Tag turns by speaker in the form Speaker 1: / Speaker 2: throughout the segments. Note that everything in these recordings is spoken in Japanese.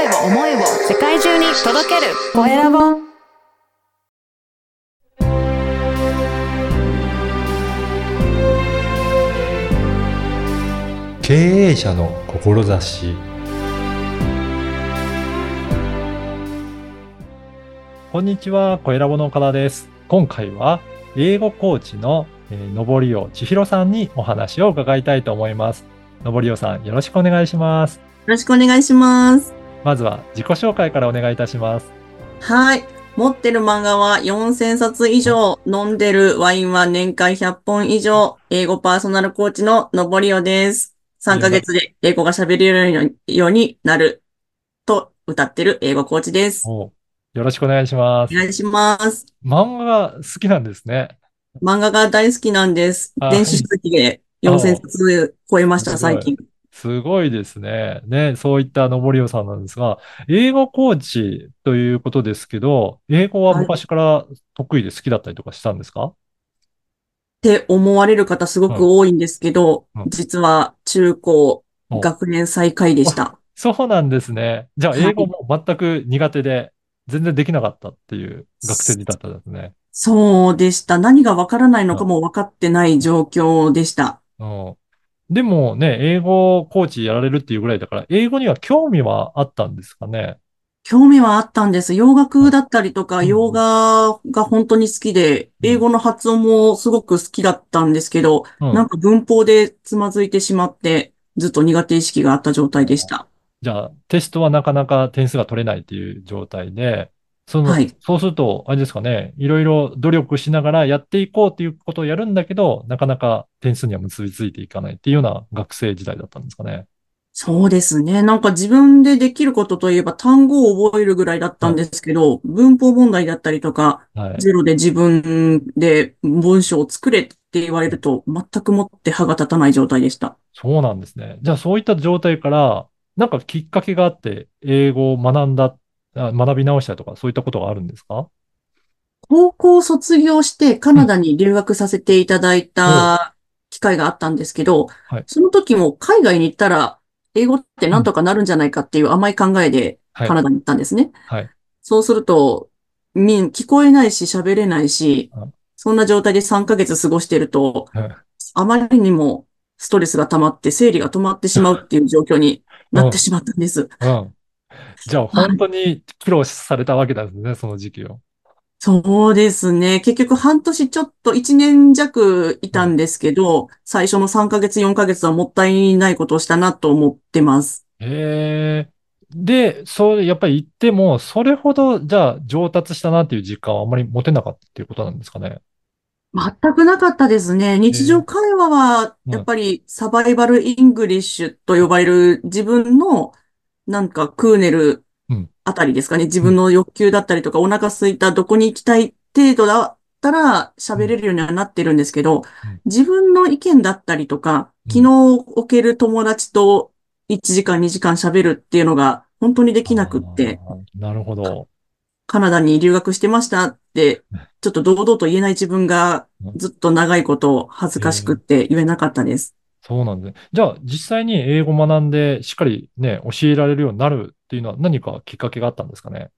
Speaker 1: 声を思いを世界中に届けるコエラボ
Speaker 2: 経営者の志こんにちは、コエラボの岡田です。今回は英語コーチの、えー、のぼりお千尋さんにお話を伺いたいと思います。のぼりおさん、よろしくお願いします。よ
Speaker 3: ろしくお願いします。
Speaker 2: まずは自己紹介からお願いいたします。
Speaker 3: はい。持ってる漫画は4000冊以上、飲んでるワインは年間100本以上、英語パーソナルコーチののぼりおです。3ヶ月で英語が喋れるようになると歌ってる英語コーチです。
Speaker 2: およろしくお願いします。
Speaker 3: お願いします。
Speaker 2: 漫画が好きなんですね。
Speaker 3: 漫画が大好きなんです。
Speaker 2: はい
Speaker 3: 電子書籍で4000冊超えました、最近。
Speaker 2: すごいですね。ね、そういったのぼりおさんなんですが、英語コーチということですけど、英語は昔から得意で好きだったりとかしたんですか、
Speaker 3: って思われる方すごく多いんですけど、
Speaker 2: うんうん
Speaker 3: 実は中高
Speaker 2: お
Speaker 3: 学年最下位でした。
Speaker 2: そうなんですね。じゃあ、
Speaker 3: はい
Speaker 2: 英語も全く苦手で、全然できなかったっていう学生だったんですね。
Speaker 3: そうでした。何がわからないのかも分かってない状況でした。
Speaker 2: うん。でもね、英語コーチやられるっていうぐらいだから、英語には興味はあったんですかね？
Speaker 3: 興味はあったんです。洋楽だったりとか、
Speaker 2: うん
Speaker 3: 洋画が本当に好きで、英語の発音もすごく好きだったんですけど、
Speaker 2: うん。
Speaker 3: なんか文法でつまずいてしまって、ずっと苦手意識があった状態でした。
Speaker 2: じゃあ、テストはなかなか点数が取れないっていう状態で、その、
Speaker 3: はい
Speaker 2: そうすると、あれですかね、いろいろ努力しながらやっていこうっていうことをやるんだけど、なかなか点数には結びついていかないっていうような学生時代だったんですかね。
Speaker 3: そうですね。なんか自分でできることといえば単語を覚えるぐらいだったんですけど、文法問題だったりとか、
Speaker 2: はい。
Speaker 3: ゼロで自分で文章を作れって言われると、全くもって歯が立たない状態でした。
Speaker 2: そうなんですね。じゃあ、そういった状態から、なんかきっかけがあって、英語を学んだ、あ学び直したとか、そういったことがあるんですか？
Speaker 3: 高校卒業してカナダに留学させていただいた機会があったんですけど
Speaker 2: はい、
Speaker 3: その時も海外に行ったら英語ってなんとかなるんじゃないかっていう甘い考えで
Speaker 2: はい
Speaker 3: カナダに行ったんですね。
Speaker 2: はい。
Speaker 3: そうすると、聞こえないし喋れないし
Speaker 2: うん、
Speaker 3: そんな状態で3ヶ月過ごしてると
Speaker 2: はい、
Speaker 3: あまりにもストレスが溜まって生理が止まってしまうっていう状況になってしまったんです。
Speaker 2: うん。じゃあ、本当に苦労されたわけですね、その時期を。
Speaker 3: そうですね。結局半年ちょっと1年弱いたんですけど、最初の3ヶ月、4ヶ月はもったいないことをしたなと思ってます。
Speaker 2: へえ。で、そう、やっぱり言っても、それほど、じゃあ、上達したなっていう実感はあんまり持てなかったっていうことなんですかね。
Speaker 3: 全くなかったですね。日常会話は、
Speaker 2: うん
Speaker 3: やっぱり survival English と呼ばれる自分の、なんか食う寝る
Speaker 2: うん
Speaker 3: あたりですかね。自分の欲求だったりとか、お腹空いたどこに行きたい程度だったら喋れるようにはなってるんですけど
Speaker 2: うん、
Speaker 3: 自分の意見だったりとか、
Speaker 2: うん
Speaker 3: 気の置ける友達と1時間2時間喋るっていうのが本当にできなくって。
Speaker 2: なるほど。
Speaker 3: カナダに留学してましたって、ちょっと堂々と言えない自分がずっと長いこと恥ずかしくって言えなかったです。
Speaker 2: そうなんで。じゃあ、実際に英語学んで、しっかりね、教えられるようになるっていうのは何かきっかけがあったんですかね？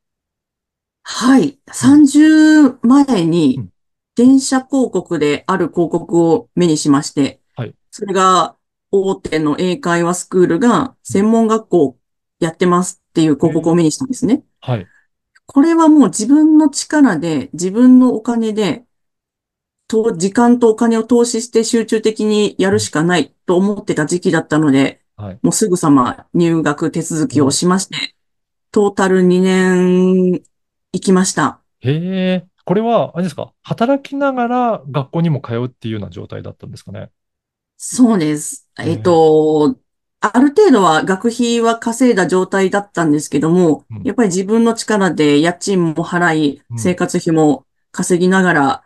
Speaker 3: はい。30前
Speaker 2: う
Speaker 3: に
Speaker 2: ん
Speaker 3: 電車広告である広告を目にしまして、
Speaker 2: はい
Speaker 3: それが大手の英会話スクールが専門学校やってますっていう広告を目にしたんですね。
Speaker 2: はい。
Speaker 3: これはもう自分の力で、自分のお金で、と、時間とお金を投資して集中的にやるしかないと思ってた時期だったので、
Speaker 2: はい。
Speaker 3: もうすぐさま入学手続きをしまして、トータル2年行きました。
Speaker 2: へえ。これは、あれですか？働きながら学校にも通うっていうような状態だったんですかね？
Speaker 3: そうです。
Speaker 2: へえ
Speaker 3: えっと、ある程度は学費は稼いだ状態だったんですけども
Speaker 2: うん、
Speaker 3: やっぱり自分の力で家賃も払い
Speaker 2: うん、
Speaker 3: 生活費も稼ぎながら、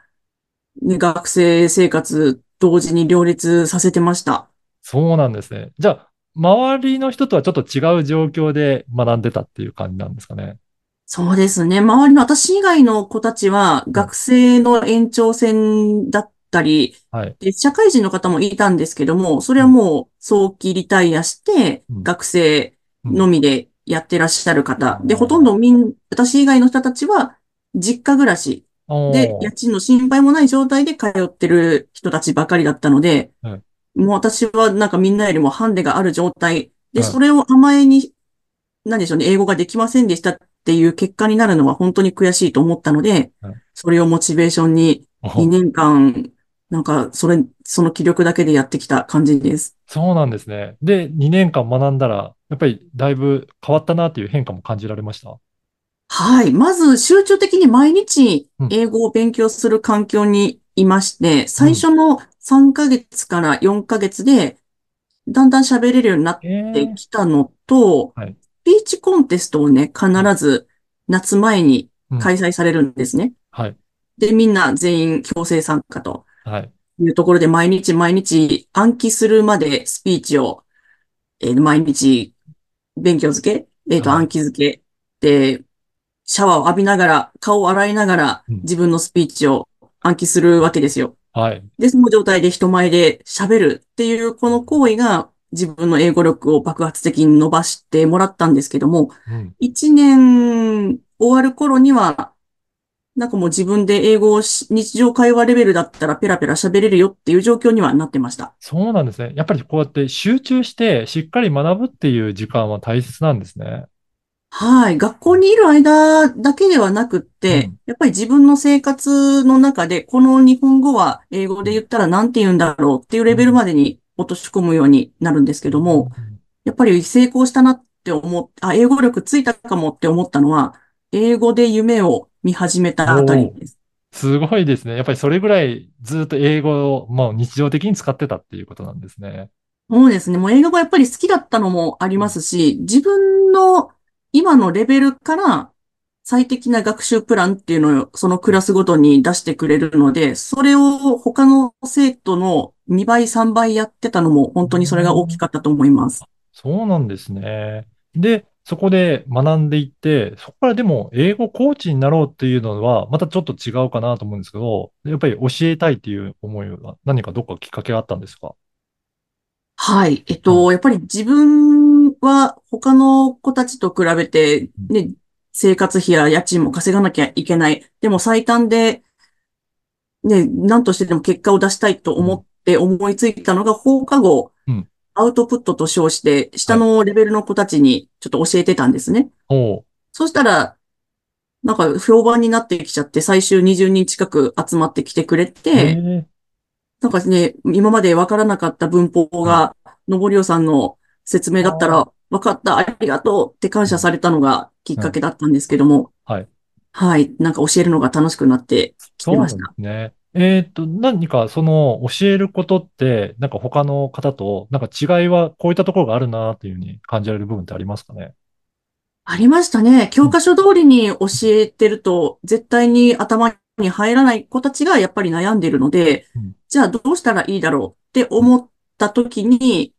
Speaker 3: ね学生生活同時に両立させてました。
Speaker 2: そうなんですね。じゃあ、周りの人とはちょっと違う状況で学んでたっていう感じなんですかね。
Speaker 3: そうですね。周りの私以外の子たちは学生の延長線だったり、
Speaker 2: はい。
Speaker 3: で、社会人の方もいたんですけども、それはもう早期リタイアして、
Speaker 2: うん
Speaker 3: 学生のみでやってらっしゃる方。で、ほとんどみん、私以外の人たちは、実家暮らしで、家賃の心配もない状態で通ってる人たちばかりだったので、
Speaker 2: はい
Speaker 3: もう私はなんかみんなよりもハンデがある状態で、
Speaker 2: はい
Speaker 3: それを甘えに、なんでしょうね、英語ができませんでしたっていう結果になるのは本当に悔しいと思ったので
Speaker 2: はい、
Speaker 3: それをモチベーションに
Speaker 2: お
Speaker 3: 2年間、なんか、それ、その気力だけでやってきた感じです。
Speaker 2: そうなんですね。で、2年間学んだら、やっぱりだいぶ変わったなっていう変化も感じられました？
Speaker 3: はい。まず、集中的に毎日
Speaker 2: うん
Speaker 3: 英語を勉強する環境にいまして、最初の3ヶ月から4ヶ月で、だんだん喋れるようになっ
Speaker 2: え
Speaker 3: てきたのと、
Speaker 2: はい
Speaker 3: スピーチコンテストをね、必ず夏前に開催されるんですね。
Speaker 2: はい。
Speaker 3: で、みんな全員強制参加と
Speaker 2: はい。
Speaker 3: いうところで毎日毎日暗記するまでスピーチを、えー毎日勉強付け、えっ、と、
Speaker 2: はい
Speaker 3: 暗記付けで、シャワーを浴びながら、顔を洗いながら
Speaker 2: うん
Speaker 3: 自分のスピーチを暗記するわけですよ。
Speaker 2: はい。
Speaker 3: で、その状態で人前で喋るっていうこの行為が自分の英語力を爆発的に伸ばしてもらったんですけども、
Speaker 2: うん。
Speaker 3: 一年終わる頃には、なんかもう自分で英語をし日常会話レベルだったらペラペラ喋れるよっていう状況にはなってました。
Speaker 2: そうなんですね。やっぱりこうやって集中してしっかり学ぶっていう時間は大切なんですね。
Speaker 3: はい。学校にいる間だけではなくって、
Speaker 2: うん
Speaker 3: やっぱり自分の生活の中で、この日本語は英語で言ったら何て言うんだろうっていうレベルまでに落とし込むようになるんですけども、やっぱり成功したなって思っ、あ、英語力ついたかもって思ったのは、英語で夢を見始めたあたりです。
Speaker 2: すごいですね。やっぱりそれぐらいずっと英語を、まあ、日常的に使ってたっていうことなんですね。
Speaker 3: そうですね。もう英語がやっぱり好きだったのもありますし、自分の今のレベルから最適な学習プランっていうのをそのクラスごとに出してくれるので、それを他の生徒の2倍、3倍やってたのも本当にそれが大きかったと思います。
Speaker 2: そうなんですね。で、そこで学んでいって、そこからでも英語コーチになろうっていうのは、またちょっと違うかなと思うんですけど、やっぱり教えたいっていう思いは何かどっかきっかけがあったんですか？
Speaker 3: はい。えっと、やっぱり自分は他の子たちと比べて、ね、生活費や家賃も稼がなきゃいけない。でも最短で、ね、何としてでも結果を出したいと思って思いついたのが放課後
Speaker 2: うん、
Speaker 3: アウトプットと称して、下のレベルの子たちにちょっと教えてたんですね。
Speaker 2: おう。
Speaker 3: そしたら、なんか評判になってきちゃって、最終20人近く集まってきてくれ
Speaker 2: へ
Speaker 3: て、
Speaker 2: え
Speaker 3: なんかね、今までわからなかった文法が、のぼりおさんの説明だった
Speaker 2: あ
Speaker 3: ら、わかった、ありがとうって感謝されたのがきっかけだったんですけども、
Speaker 2: はい。
Speaker 3: はい。なんか教えるのが楽しくなってきてました。
Speaker 2: すね。えっと、何かその教えることって、なんか他の方と、なんか違いはこういったところがあるなっていうふうに感じられる部分ってありますかね？
Speaker 3: ありましたね。教科書通りに教えてると、絶対に頭に入らない子たちがやっぱり悩んでるので
Speaker 2: うん、
Speaker 3: じゃあどうしたらいいだろうって思った時に、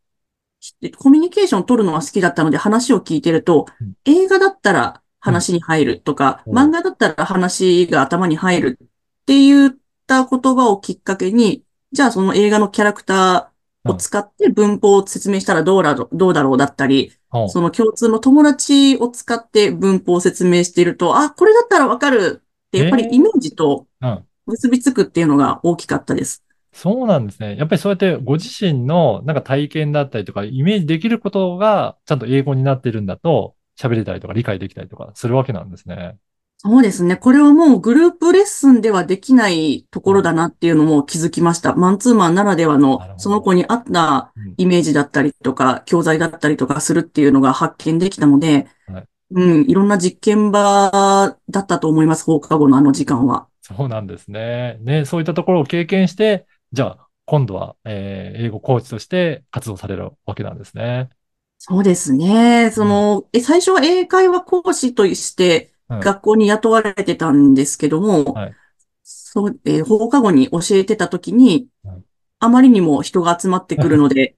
Speaker 3: コミュニケーションを取るのは好きだったので話を聞いてると
Speaker 2: うん、
Speaker 3: 映画だったら話に入るとか、
Speaker 2: うん。
Speaker 3: 漫画だったら話が頭に入るって言った言葉をきっかけに、じゃあその映画のキャラクターを使って文法を説明したらどうだろう、どうだろうだったり、
Speaker 2: うん。
Speaker 3: その共通の友達を使って文法を説明していると、あ、これだったらわかるって、やっぱりイメージと
Speaker 2: うん。
Speaker 3: 結びつくっていうのが大きかったです。
Speaker 2: そうなんですね。やっぱりそうやってご自身のなんか体験だったりとか、イメージできることがちゃんと英語になってるんだと、喋れたりとか理解できたりとかするわけなんですね。
Speaker 3: そうですね。これはもうグループレッスンではできないところだなっていうのも気づきました。マンツーマンならではのその子に合った
Speaker 2: うん
Speaker 3: イメージだったりとか、教材だったりとかするっていうのが発見できたので
Speaker 2: はい、
Speaker 3: うん、いろんな実験場だったと思います。放課後のあの時間は。
Speaker 2: そうなんですね。ね、そういったところを経験して、じゃあ今度は、えー英語コーチとして活動されるわけなんですね。
Speaker 3: そうですね。その、え、最初は英会話講師として
Speaker 2: うん
Speaker 3: 学校に雇われてたんですけども、
Speaker 2: はい
Speaker 3: そう、えー放課後に教えてた時に
Speaker 2: はい、
Speaker 3: あまりにも人が集まってくるので、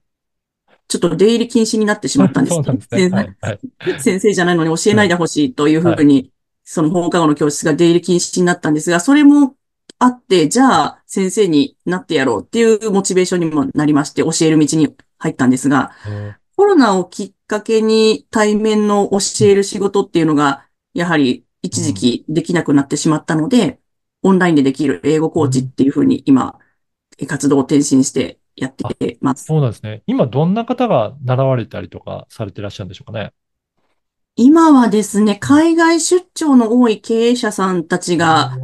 Speaker 3: ちょっと出入り禁止になってしまったんです
Speaker 2: そうなんですね。はい。はい。
Speaker 3: 先先生じゃないのに教えないでほしいというふうに、その放課後の教室が出入り禁止になったんですが、それもあって、じゃあ先生になってやろうっていうモチベーションにもなりまして、教える道に入ったんですが、
Speaker 2: え
Speaker 3: コロナをきっかけに対面の教える仕事っていうのが、やはり一時期できなくなってしまったので、オンラインでできる英語コーチっていうふうに今、活動を転身してやってます。
Speaker 2: そうなんですね。今どんな方が習われたりとかされてらっしゃるんでしょうかね？
Speaker 3: 今はですね、海外出張の多い経営者さんたちが、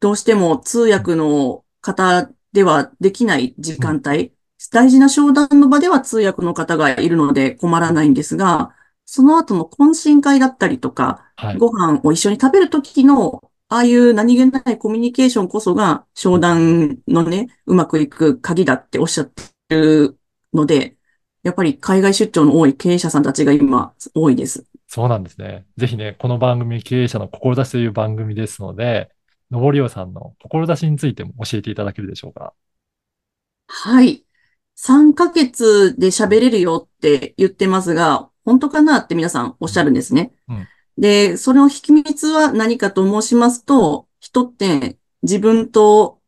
Speaker 3: どうしても通訳の方ではできない時間帯、大事な商談の場では通訳の方がいるので困らないんですが、その後の懇親会だったりとか、
Speaker 2: はい。
Speaker 3: ご飯を一緒に食べるときの、ああいう何気ないコミュニケーションこそが商談のね、うまくいく鍵だっておっしゃってるので、やっぱり海外出張の多い経営者さんたちが今多いです。
Speaker 2: そうなんですね。ぜひね、この番組、経営者の志という番組ですので、のぼりおさんの志についても教えていただけるでしょうか？
Speaker 3: はい。3ヶ月で喋れるよって言ってますが、本当かなって皆さんおっしゃるんですね。
Speaker 2: うん
Speaker 3: で、それの秘密は何かと申しますと、人って自分と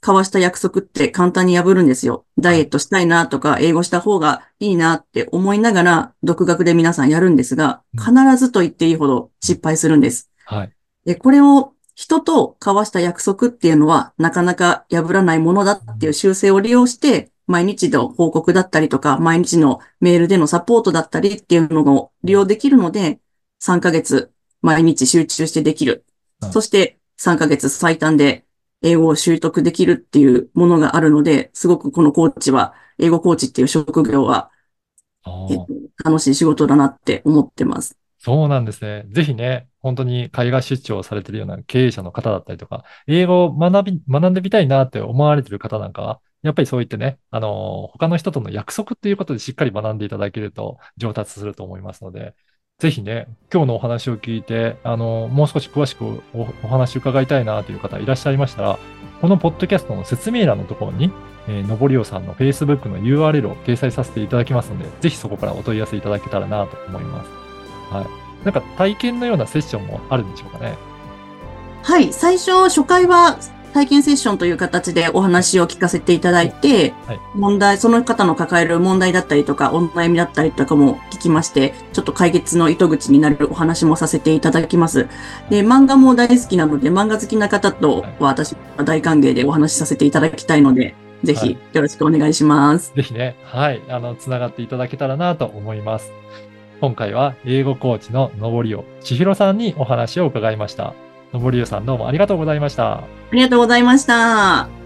Speaker 3: 交わした約束って簡単に破るんですよ。ダイエットしたいなとか、英語した方がいいなって思いながら、独学で皆さんやるんですが、必ずと言っていいほど失敗するんです。
Speaker 2: はい。
Speaker 3: で、これを人と交わした約束っていうのは、なかなか破らないものだっていう習性を利用して、毎日の報告だったりとか、毎日のメールでのサポートだったりっていうのを利用できるので、3ヶ月毎日集中してできる
Speaker 2: うん。
Speaker 3: そして3ヶ月最短で英語を習得できるっていうものがあるので、すごくこのコーチは、英語コーチっていう職業は、
Speaker 2: あー
Speaker 3: えっと楽しい仕事だなって思ってます。
Speaker 2: そうなんですね。ぜひね、本当に海外出張されてるような経営者の方だったりとか、英語を学び、学んでみたいなって思われてる方なんかは、やっぱりそう言ってね、あの他の人との約束っていうことでしっかり学んでいただけると上達すると思いますので、ぜひね、今日のお話を聞いて、あのもう少し詳しくおお話伺いたいなという方いらっしゃいましたら、このポッドキャストの説明欄のところに、えーのぼりおさんの Facebook の URL を掲載させていただきますので、ぜひそこからお問い合わせいただけたらなと思います。はい。なんか体験のようなセッションもあるんでしょうかね。
Speaker 3: はい。最初、初回は体験セッションという形でお話を聞かせていただいて、
Speaker 2: はい
Speaker 3: 問題、その方の抱える問題だったりとか、お悩みだったりとかも聞きまして、ちょっと解決の糸口になるお話もさせていただきます。で、漫画も大好きなので、漫画好きな方とは私は大歓迎でお話しさせていただきたいので、ぜ
Speaker 2: はい
Speaker 3: ひよろしくお願いします。
Speaker 2: ぜひね、はい、あの、つながっていただけたらなと思います。今回は英語コーチののぼりお千尋さんにお話を伺いました。のぼりおさんどうもありがとうございました。
Speaker 3: ありがとうございました。